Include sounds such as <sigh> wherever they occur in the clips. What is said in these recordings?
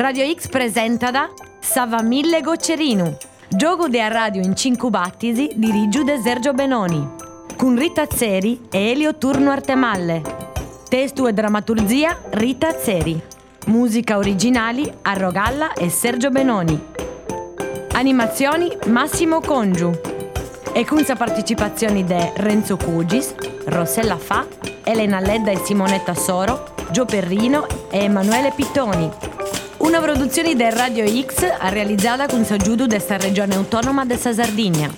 Radio X presenta da Sava Mille Goccerinu. Gioco a radio in cinque battisi di Rigiu de Sergio Benoni. Con Rita Zeri e Elio Turno Artemalle. Testo e drammaturgia Rita Zeri. Musica originali a Rogalla e Sergio Benoni. Animazioni Massimo Congiu. E con sa partecipazioni de Renzo Cugis, Rossella Fa, Elena Ledda e Simonetta Soro, Gio Perrino e Emanuele Pittoni. Una produzione del Radio X realizzata con s'aggiudo desta regione autonoma della Sardegna.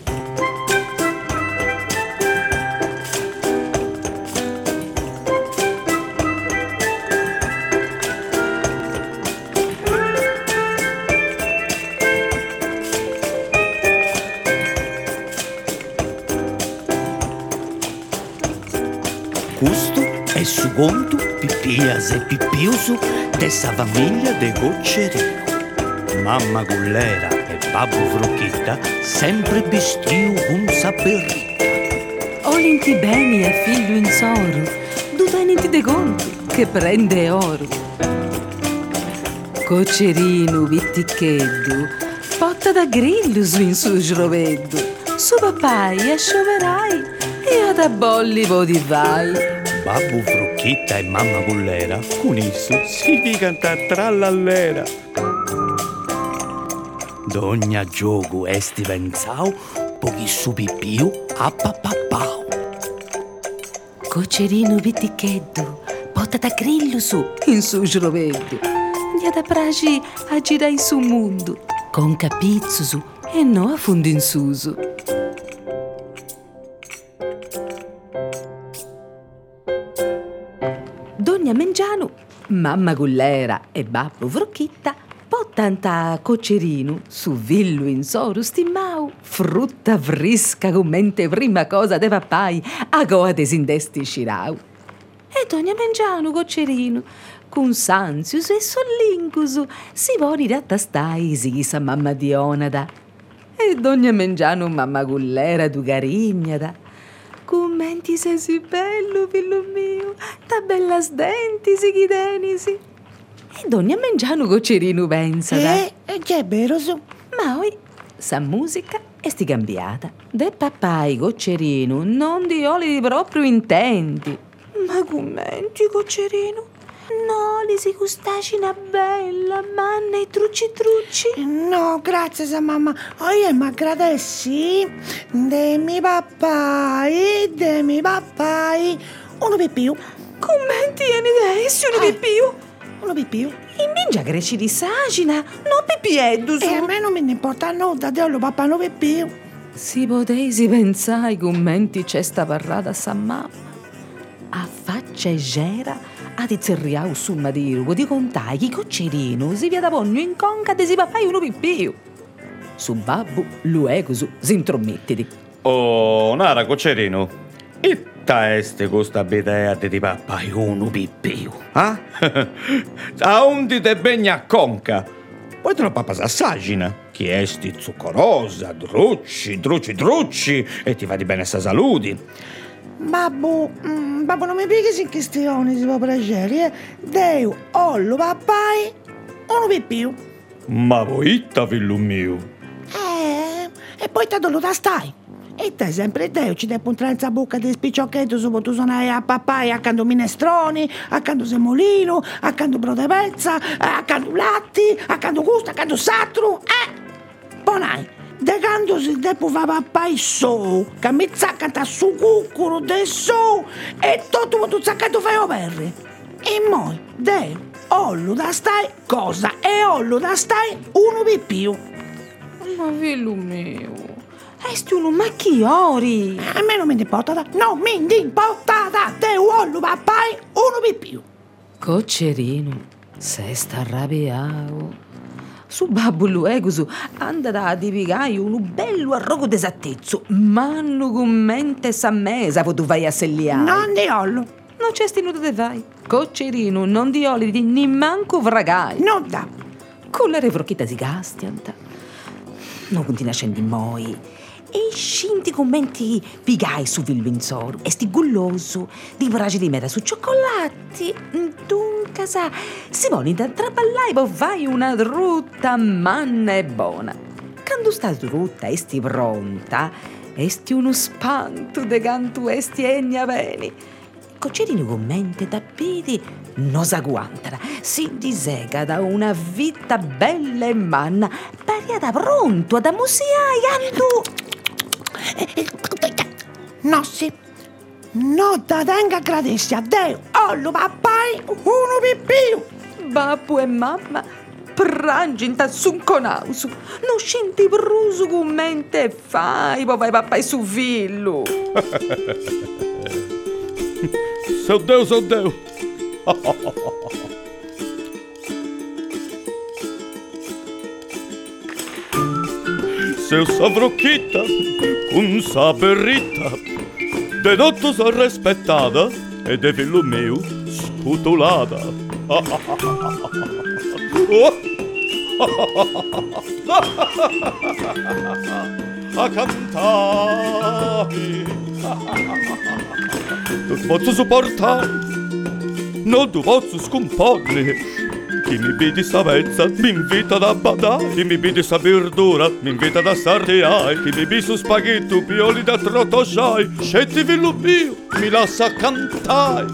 Questo è su conto Pippias e Pippiusu dessa famiglia de Goccerino. Mamma Gullera e babbo Frucchitta sempre vestiu un saperrita. Olinti beni a figlio in soro, du teniti de conti che prende oro. Cocerino vitticheddu, potta da grillo su in su sroveddu, su papai a scioverai e ad abolli vodi vai. Babbo Frucchitta e mamma Gullera con isso si di cantare trallallera. Dogna gioco esti pensau, pochi su pippiu a papapau. Cocerino vitticheddu, potta da grillo su in su sroveddu, di ad apragi a girai su mondo, con capizzusu e no a fondo in susu. Mamma Gullera e babbo Vrocchitta pottanta cocerino su villo in soru stimmau frutta frisca con mente prima cosa de papai a goa desindesti scirau. E Dogna Mengiano cocerino con sanzius e sollincusu si vori rattastai si sa mamma Dionada. E Dogna Mengiano mamma Gullera du garignada. Commenti sei si bello, figlio mio, ta bella sdenti, si chidenisi. E Dogna Mengiano cocerino pensa. Eh, e che è vero su? Ma oi, sa musica e sti cambiata. De papai cocerino, non di oli proprio intenti. Ma commenti, cocerino? No, li si gustacina bella, manna e trucci trucci. No, grazie sa mamma. Oh, io mi aggradessi. Demi papai, demi papai. Uno per più. Commenti e idee, uno Eh. pipiu. Uno per più. In mingia greci di sagina, non pipieddu su. E a me non mi ne importa nulla, Dio papà, uno per più. Si potesi pensai commenti c'è sta parlata sa mamma. A faccia e gera a di zerriau su madirugo di contai chi coccerino si via da pogno in conca de si papai uno pipiu. Su babbu luego su s'intromettiti. Oh, Nara Coccerino, itta este questa bidea di papà uno pippiu, ah? <laughs> A undi te begna a conca, poi te lo papà s'assagina, chiesti zuccorosa, drucci, drucci, drucci, e ti fa di bene sa saludi. Babbo, mm, babbo, non mi pieghi in questione, si può piacere, eh? Deo, ollo, papai, uno per più. Ma voi itta, figlio mio? Eh, e poi te dove stai? E te sempre Deo ci dai puntare in bocca di spicciochetto su tu suonare a papà accanto minestroni, accanto semolino, accanto brodo pezza, accanto latti, accanto gusto, accanto satru, eh? Ponai, de canto si depo fa papà e so, che mi zaccata su cuccuro de so, e tutto tu zaccato fai overri. E moi, Deo, ollo da stai, cosa? E ollo da stai, uno per più. Ma figlio mio, esti uno macchiori. A me non mi importa, da- non mi importa, da te uollo papai, uno per più. Coccerino, se sta arrabbiato. Su babbo luegusu anda da divigai un bello arrogo desattezzo, manno commente sa mesa tu vai a selliare. Non di ollo, Non c'è stinuto de vai. Coccerino, non di oli di ni manco vragai. non da. Con le revrocchita si gastianta. Non continua a scendi moi. E scinti commenti pigai su vil vinzoro. E sti gulloso. Di bragi di meta su cioccolati. Dunque casa si vuole da traballare e fai una drutta manna e buona. Quando sta drutta esti pronta, esti uno spanto de canto esti egna bene. Cocerini commenti da piedi non s'agguantano, si disega da una vita bella e manna, pariata pronto ad amusiare andu. No, sì. No, da tenga gradessi a Dio. Ollo, pappai, uno pippiu. Babbo e mamma pranginta sun conausu, non scinti brusu commente e fai, vai papà su fillo. So Deu, so <laughs> Deu. Seu savrocchita, <laughs> con sa perrita, de dotto sa respettada e de fillo meu sputulata. <laughs> A cantare. Non posso sopportare, non ti posso scomporre. Chi mi vede sta vezza mi invita da badare, chi mi vede sta verdura mi invita da chi mi vede su spaghetto pioli da trotosciai, scetti villo mio, mi lascia cantare.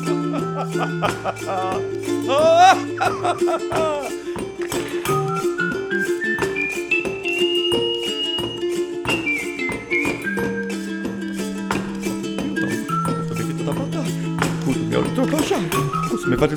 Cosa mi fate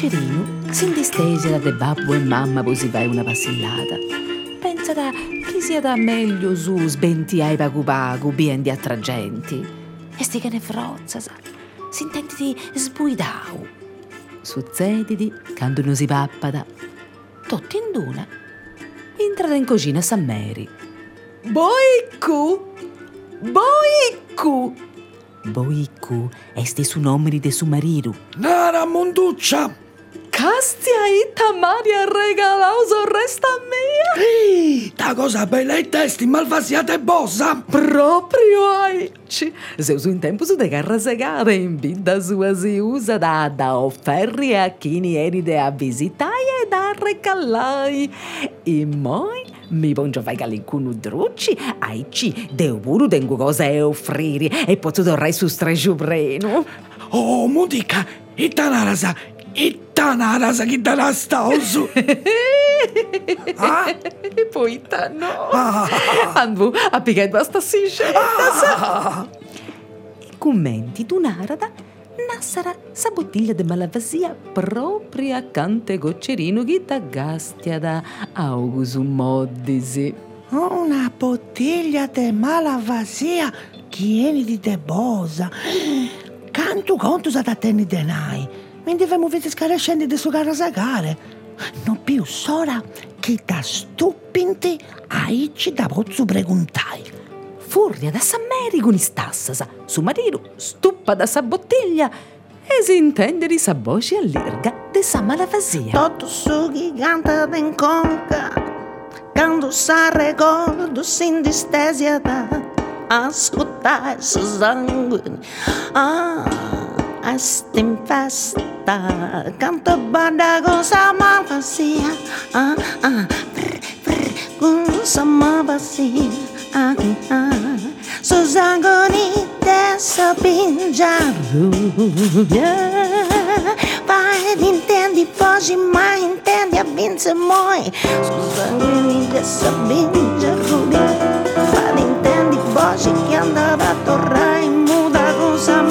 mi Cocerino si indistese da babbo e mamma si vai una passillata. Pensa da chi sia da meglio su sbenti ai pagu pagu, bien di attragenti. E sti che ne frozza, sa. Si intende di sbuidau. Su zedidi, quando non si pappada. Tutti in duna. Entrata in cucina San Mary. Boicu! Boicu! Boicu este su nome de su marido. Nara monduccia. Castia ita Maria regalauso resta mia. Ehi, ta cosa bella e testi malvasiata e bossa. Proprio aici. Se uso in tempo su de garra segare in vida sua si usa da da offerri a chi ni eride a visitai e da recallai. E moi mi bongio vai galincunu drucci, aici deu puru dengu cosa e offriri e posso dorrai su stregiubreno. Oh, mudica, itanarasa, te la stausu. Ah? Poi no. Ah. Andu a piegare basta si Ah. Commenti d'un'arada nassara sa bottiglia de malavasia proprio accanto goccerino che da gastia da augusu moddisi. Una bottiglia de malavasia chieni di te bosa. Canto conto sa da tenni denai. Mi devemo vedere scarescendi de su gara sagare. Non più sora che da stupinti aici da pozzo preguntai. Furia da San Mary con istassasa, su marino stuppa da sa bottiglia e si intende di sa voce all'erga de sa malavasia. Todo su gigante d'enconca Quando sa recordo sin distesi da Ascoltare su sangue Ah, a festa Canto banda con sa malvasia Ah, ah, brr, brr, con sa malvasia Ah, ah. Su zangoni dessa pinja rubia Vai, intendi, foge, mas entende a vince moi. Su zangoni dessa pinja rubia Vai, intendi, foge, que andava a torrar e muda com sa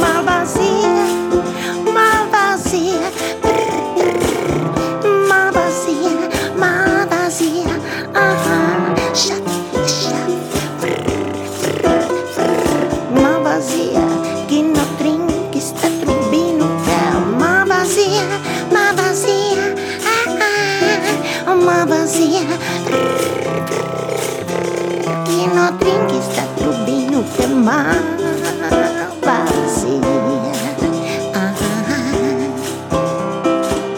ma vazia. Ah,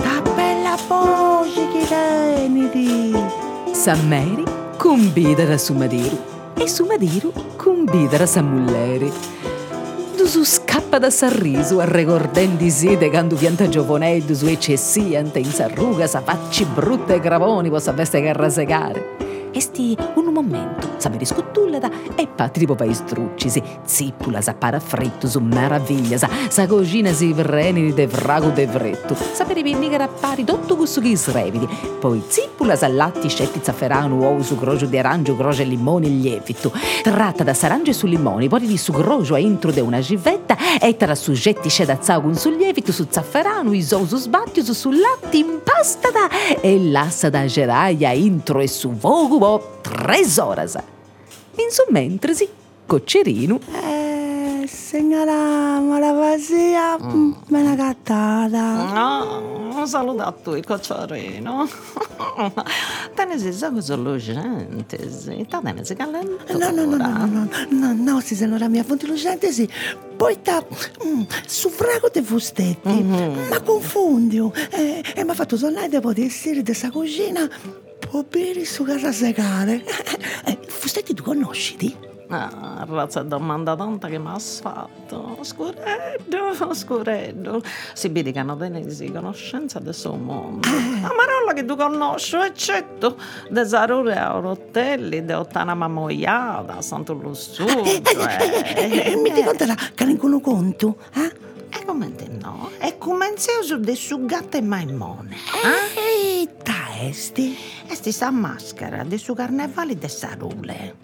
Ta bella voce che teniti. Sammeri cumbidera su Madiru e su Madiru cumbidera Samulleri. Dusu scappa da sorriso a regordendisi de quando pianta giovaneddu su eccessiante in sarruga sa facci brutte e gravoni possa veste che rasegare. Esti un momento, sapere scottullata e patripo pa istruccisi, zippula sa parafritto su meraviglia, sa, sa cocina si vreni de vrago de pinni che rappari tutto questo che srevidi, poi zippula sa latti scetti zafferano, uovo su grocio di arancio, groce e limoni e lievito, tratta da sarange su limoni, poi di su grocio a intro de una civetta e tra suggetti scedazzao con sul lievito, su zafferano, isou su sbattio, su latti impastata e l'assa da geraia intro e su vogu po' tre oras. In su mentresi, coccerino, Eh, signora Malavasia, me l'ha cattata. No, saluta a tu, cocciarino. <laughs> Te ne sei sa cosa lucente, sì. Te ne sei calentura. No, no, no, no, no, no, no, no, sì, signora mia, fonte lucente, sì. Poi sta mm, su frago de fustetti, ma confondio. E eh, mi ha fatto sonare dopo di essere di questa cucina, bere su casa secare. Eh, fustetti tu conosci? Ah, razza domanda tonta che mi ha fatto. Scureddo, scureddo. Si vede tenesi conoscenza del suo mondo. La marolla che tu conosci, eccetto de Sarure a Rotelli, de Ottana Mamoiata, Santo Lussudo. Eh, eh, eh, mi ti conterà che non conto? Eh? E come te no? E come se de su gatto e maimone. Eh, taesti. E sti sta maschera de su carnevale de Sarule.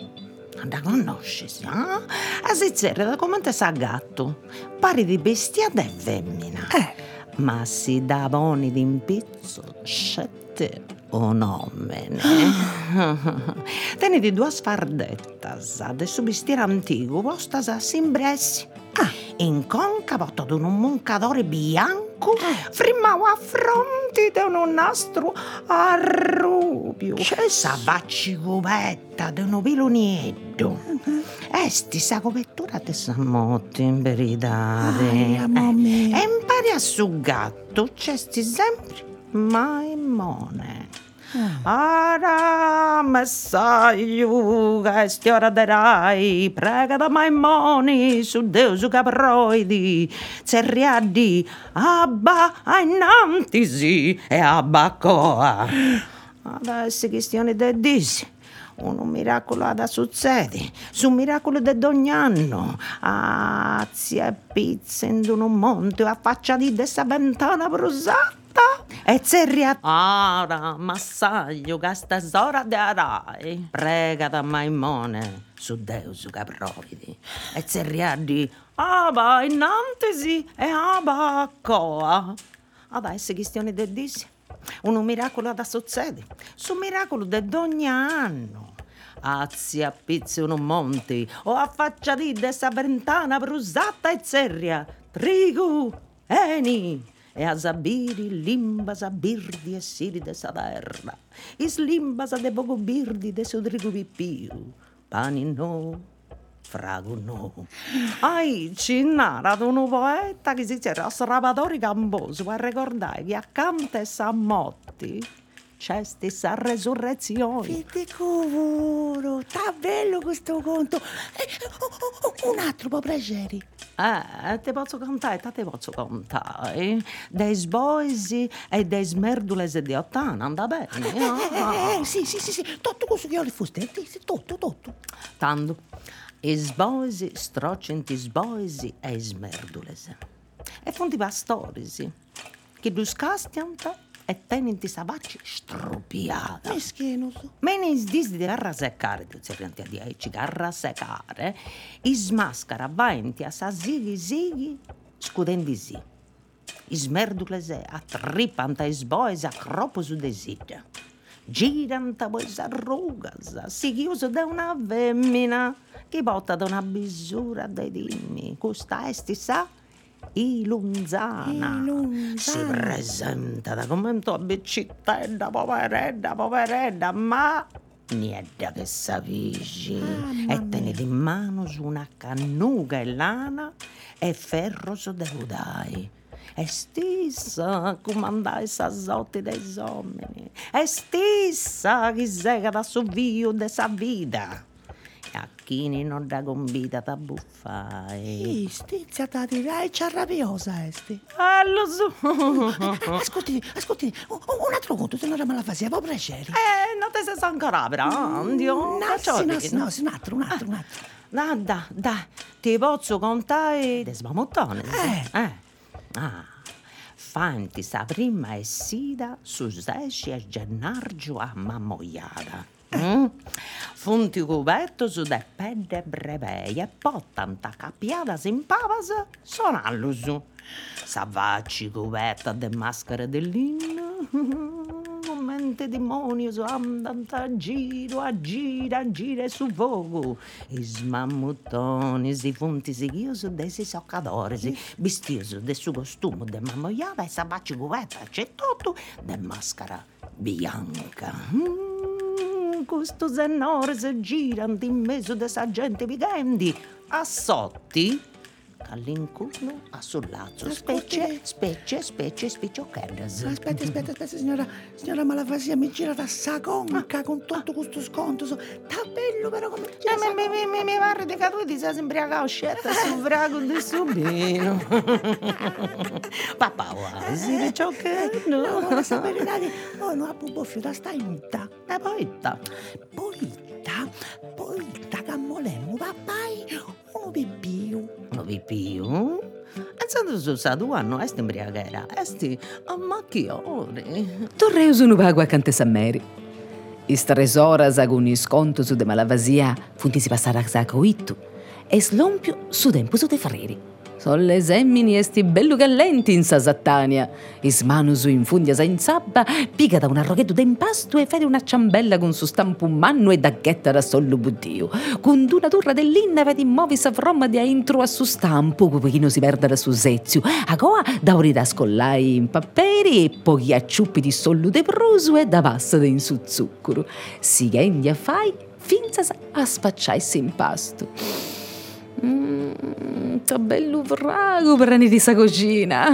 Non la conosci, eh? A Sizzera da come te sa gatto. Pari di bestia e femmina. Eh. Ma si dà boni d'impizzo, scette o nomene. <gasps> Teniti due sfardettas de su bestiere antico, postas a simbresi. In conca botto d'un un moncadore bianco, frimmau a fronti de un nastro arrubio. Sa vacci cubetta de un pilonietto. Esti sa copertura de sa motti in verità. Ai, amore. E impari a su gatto, c'esti sempre maimone. Ara messaio, che sti ora darai, prega da maimoni, su Deus su caproidi, zerriadi, abba ainantisi e abba coa. Adesso questione de disi. Un miracolo da succede, su miracolo di ogni anno. Azia e pizza in un monte, a faccia di dessa ventana brusata. E zerria ara, massaglio, gasta zora de arai. Prega da maimone, su Deus caprovidi. E zerria di aba innantesi e aba coa. Adesso questione de disi. Un miracolo da succede, su miracolo di ogni anno. Azzi a pizzi un monte, o a faccia di dessa ventana brusata e zerria, trigu, eni, e a zabiri limbas a birdi e siri de sa terra, is limbas a de poco birdi de su trigu pipiu, pani no, frago no. Ai, cinnara un poeta che si c'era Srabatori Gamboso a ricordare che accanto a Sammotti c'è stessa resurrezione. Vedi cavolo, sta bello questo conto. Eh, oh, oh, un altro po' piacere. Eh, te posso contare, te posso contare. Dei sboisi e dei smerdulesi di ottana, anda bene? Eh, eh, sì, sì, sì, sì, tutto questo che ho le fustetti, sì, tutto, tutto. Tanto, i sboisi strocenti sboisi e i smerdulesi. E fonti pastorisi, che du e tenenti savacci strupiata. Meschino. su. Menis dis di garra seccare, tu sei a dieci, garra seccare, i smascara vaenti a sa zighi zighi, scudendi zi. I smerdulese a tripanta i sboes a croppo su desidera. Giranta poi s'arrugas, si chiuso da una femmina, che porta da una bisura dei dimmi, questa esti sa, Ilunzana. Ilunzana. Si presenta da commento a biccittella, poveretta, poveretta, ma niente che sapisci. Mamma e tenete in mano su una cannuga e lana e ferro su deudai. E stessa comandai sa zotti dei uomini. E stessa chi sega da su vio de sa vita. A chi non da gombita da buffai. Ih, stizia da direi c'è rabbiosa esti. Ah, lo so. Ascolti, ascolti, un, altro conto, se non era malafasia, può piacere. Eh, non ti sei ancora grande, oh, No, sì, no, di- sì, no, sì, un altro, un altro, un altro. Da, da, ti posso contare de smamottone? Eh. eh. Ah, fanti sa prima e sida su sesci e gennargio a mammoiada. Mm? Funti cubertos de pedde breveie e poi tanta potanta capiadas impavas su. Savacci coberta de maschere de lino. Mente demonios andant a giro, a gira, a gira su fogo. Is mammutones, si funti sighios de si soccadores, bistios de su costumo de mammoiada e savacci coberta c'è tutto de maschera bianca. Mm in custose norse girano in mezzo da gente vivendi. Assotti? Sotti, all'incuno, a sul lazzo, specie, specie, specie, spicciocchedes. Aspetta, aspetta, aspetta, signora, signora Malafasia, mi gira da sa conca con tutto questo sconto. so- Sta bello però come gira Eh, mi, mi, mi, mi pare che tu ti sei imbriacato scelta su vrago di subino. <laughs> Papà, guarda, si dice che No, no. non sapere dai, oh no, a buffio da sta inta. E poi, ta. Poitta, poitta, cammolemmo, papai, uno bibbiu. lo pipiu? Più. Essendo usato a est embriaghera, esti a macchiore. Torreus no bagua a San Mary. Is tres horas agonis contos de malavazia funti passar a zacoito. Es lompio su tempo su de ferreri. Solle semmini esti bellu gallenti in sa sattania. Is manus in sabba, piga da un arroghetto d'impasto e fede una ciambella con su stampo manno e daghetta da sollo buddio. Con una turra dell'inna vedi movi sa fromma di intro a su stampo, pochino si perda da su sezio. A goa da ori da scollai in papperi e pochi acciuppi di sollo de prusu e da passa in su zucchero. Si a fai finza a spacciaisi in pasto. Mmm, che bello vrago per di sa cucina.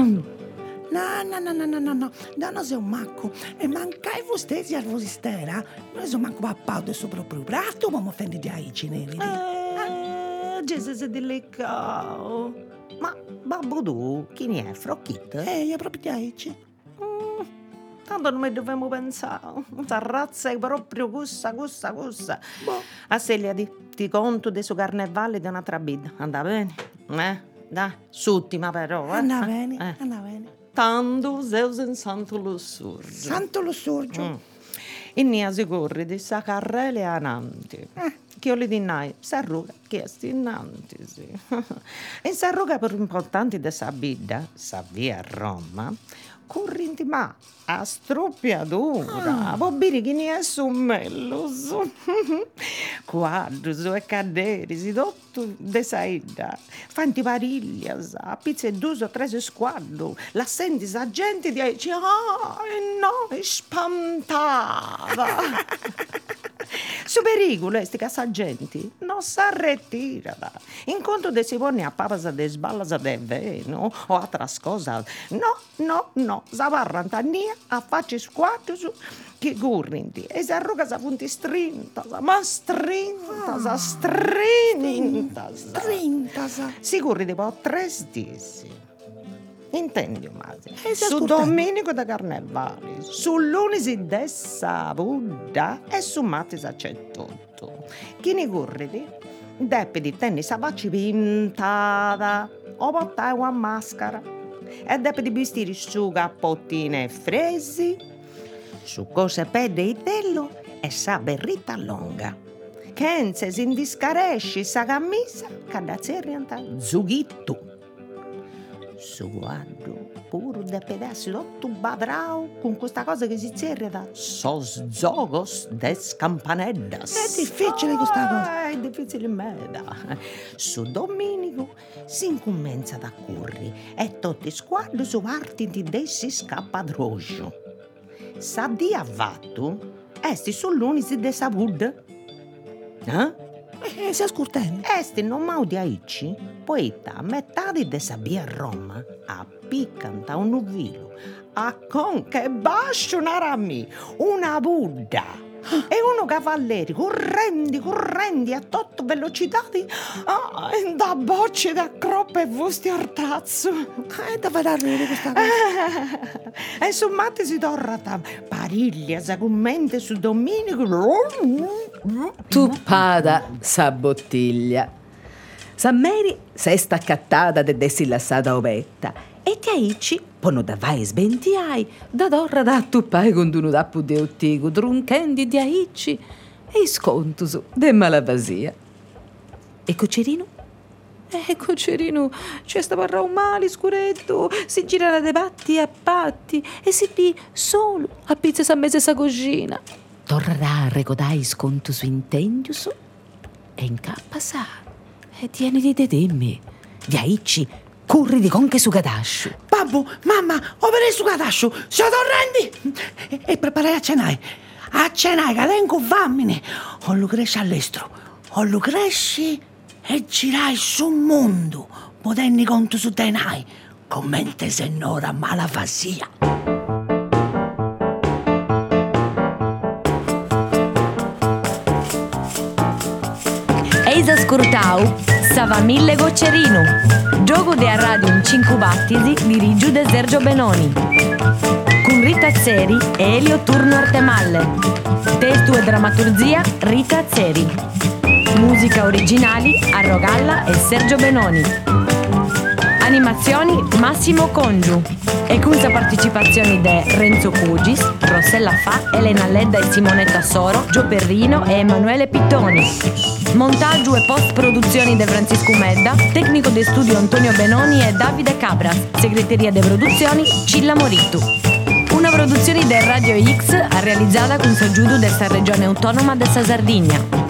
No, no, no, no, no, no, no, no, no, sei un macco. E mancai voi stessi al vostera? Noi siamo manco papà adesso proprio prato, ma mi offendi di aici, neri. Eh, Gesù si delicao. Ma, babbo tu, chi ne è? Frocchit? Eh, io proprio di aici. Mm, Tanto non mi dobbiamo pensare. Questa razza è proprio gussa, gussa, gussa. Boh. A Celia di, ti conto de su carnevale di un'altra bida. Andà bene? Eh? Dai, s'ultima però, eh? Anna bene, Eh. anna bene. Tanto Zeus in santo lussurgio. Santo lo sorgio. Mm. Innia si corre di sa carrele ananti. Eh. Che io le dinai, s'arruga, che è innanti, sì. <laughs> e s'arruga per importanti de sa bida, sa via a Roma, kurrintima, a struppiadura, ah. su bobirichini su. <laughs> Quando su e cadere, si dottu de saida, fanti pariglias, a pizzeduso la senti sa gente, dice, ah, e noi spantava. <laughs> Su pericolo e sti cassagenti non s'arretirano. Incontro de Simone a papasa di sballa de veno o altra cosa. No, no, no. Savarrantania a facci squatto su che gurrinti e si arruga sa punti strintasa, ma strintasa, ah, strintasa. Strintasa. Si curri tipo a tre stessi intendi Marti? Eh, su ascolta. Domenico da Carnevali, su Lunisi de Savudda e su Mattis Accettotto. Chi ne corredi? Deppe di tennis a baci pintata o portare una maschera e deppe di vestire su cappottine fresi, su cose pede e tello e sa berrita longa. Che si indiscaresci sa camisa, cadazzi rianta zughittu zughitto su guardo puro de pedazzi tutto badrao con questa cosa che si zerreta sos zogos des campanellas È difficile questa cosa. Ah, è difficile meda su domenico si incomincia da corri e tutti sguardi su arti di dessi scappadroggio sa di avvatto esti sull'unisi de Savud. Eh? Eh, si scurtendo. Esti non mau di aici, poeta a metà di sabia a Roma, a piccanta un nuvilo, a conca e bascio una una Buddha. E uno cavalleri correndi, correndi a tot velocitati, ah, e da bocce da croppe e vusti ortazzo. Eh, da fare arrivare questa cosa. <laughs> e su matti si torrata pariglia, sagumente su domenico. Tuppada sa bottiglia. San Mary se sta accattata de dessi lassata ovetta e ti aici pono da vai sbentiai da dorra da tuppai con uno dappu de ottigo trunchendi di aici e scontusu de malavasia. E Cocerino? Eh, Cocerino, c'è sta parra un male scuretto, si gira da debatti a patti e si lì solo a pizza sa mese sa cugina. Torrà a recodai sconto su intendius e incappa sa e tieni di dedemmi. Viaici, curri di conche su gadasciu. Babbo, mamma, ho preso su cadascio, siamo torrendi! E, e preparai a cenare. A cenare, che tengo famine. O lo cresci all'estero, o lo cresci e girai sul mondo, potenni conto su denai, commente se nora malafasia. Eisa Scurtau, Sava Mille Goccerino. Gioco de a radio in 5 battisi di Rigiu de Sergio Benoni. Con Rita Zeri e Elio Turno Artemalle. Testo e drammaturgia Rita Zeri. Musica originali a Rogalla e Sergio Benoni. Animazioni Massimo Congiu. E con la partecipazione di Renzo Cugis, Rossella Fa, Elena Ledda e Simonetta Soro, Gio Perrino e Emanuele Pittoni. Montaggio e post-produzioni di Francisco Medda, tecnico di studio Antonio Benoni e Davide Cabras, segreteria di produzioni Cilla Morittu. Una produzione del Radio X realizzata con soggiudo della regione autonoma della Sardegna.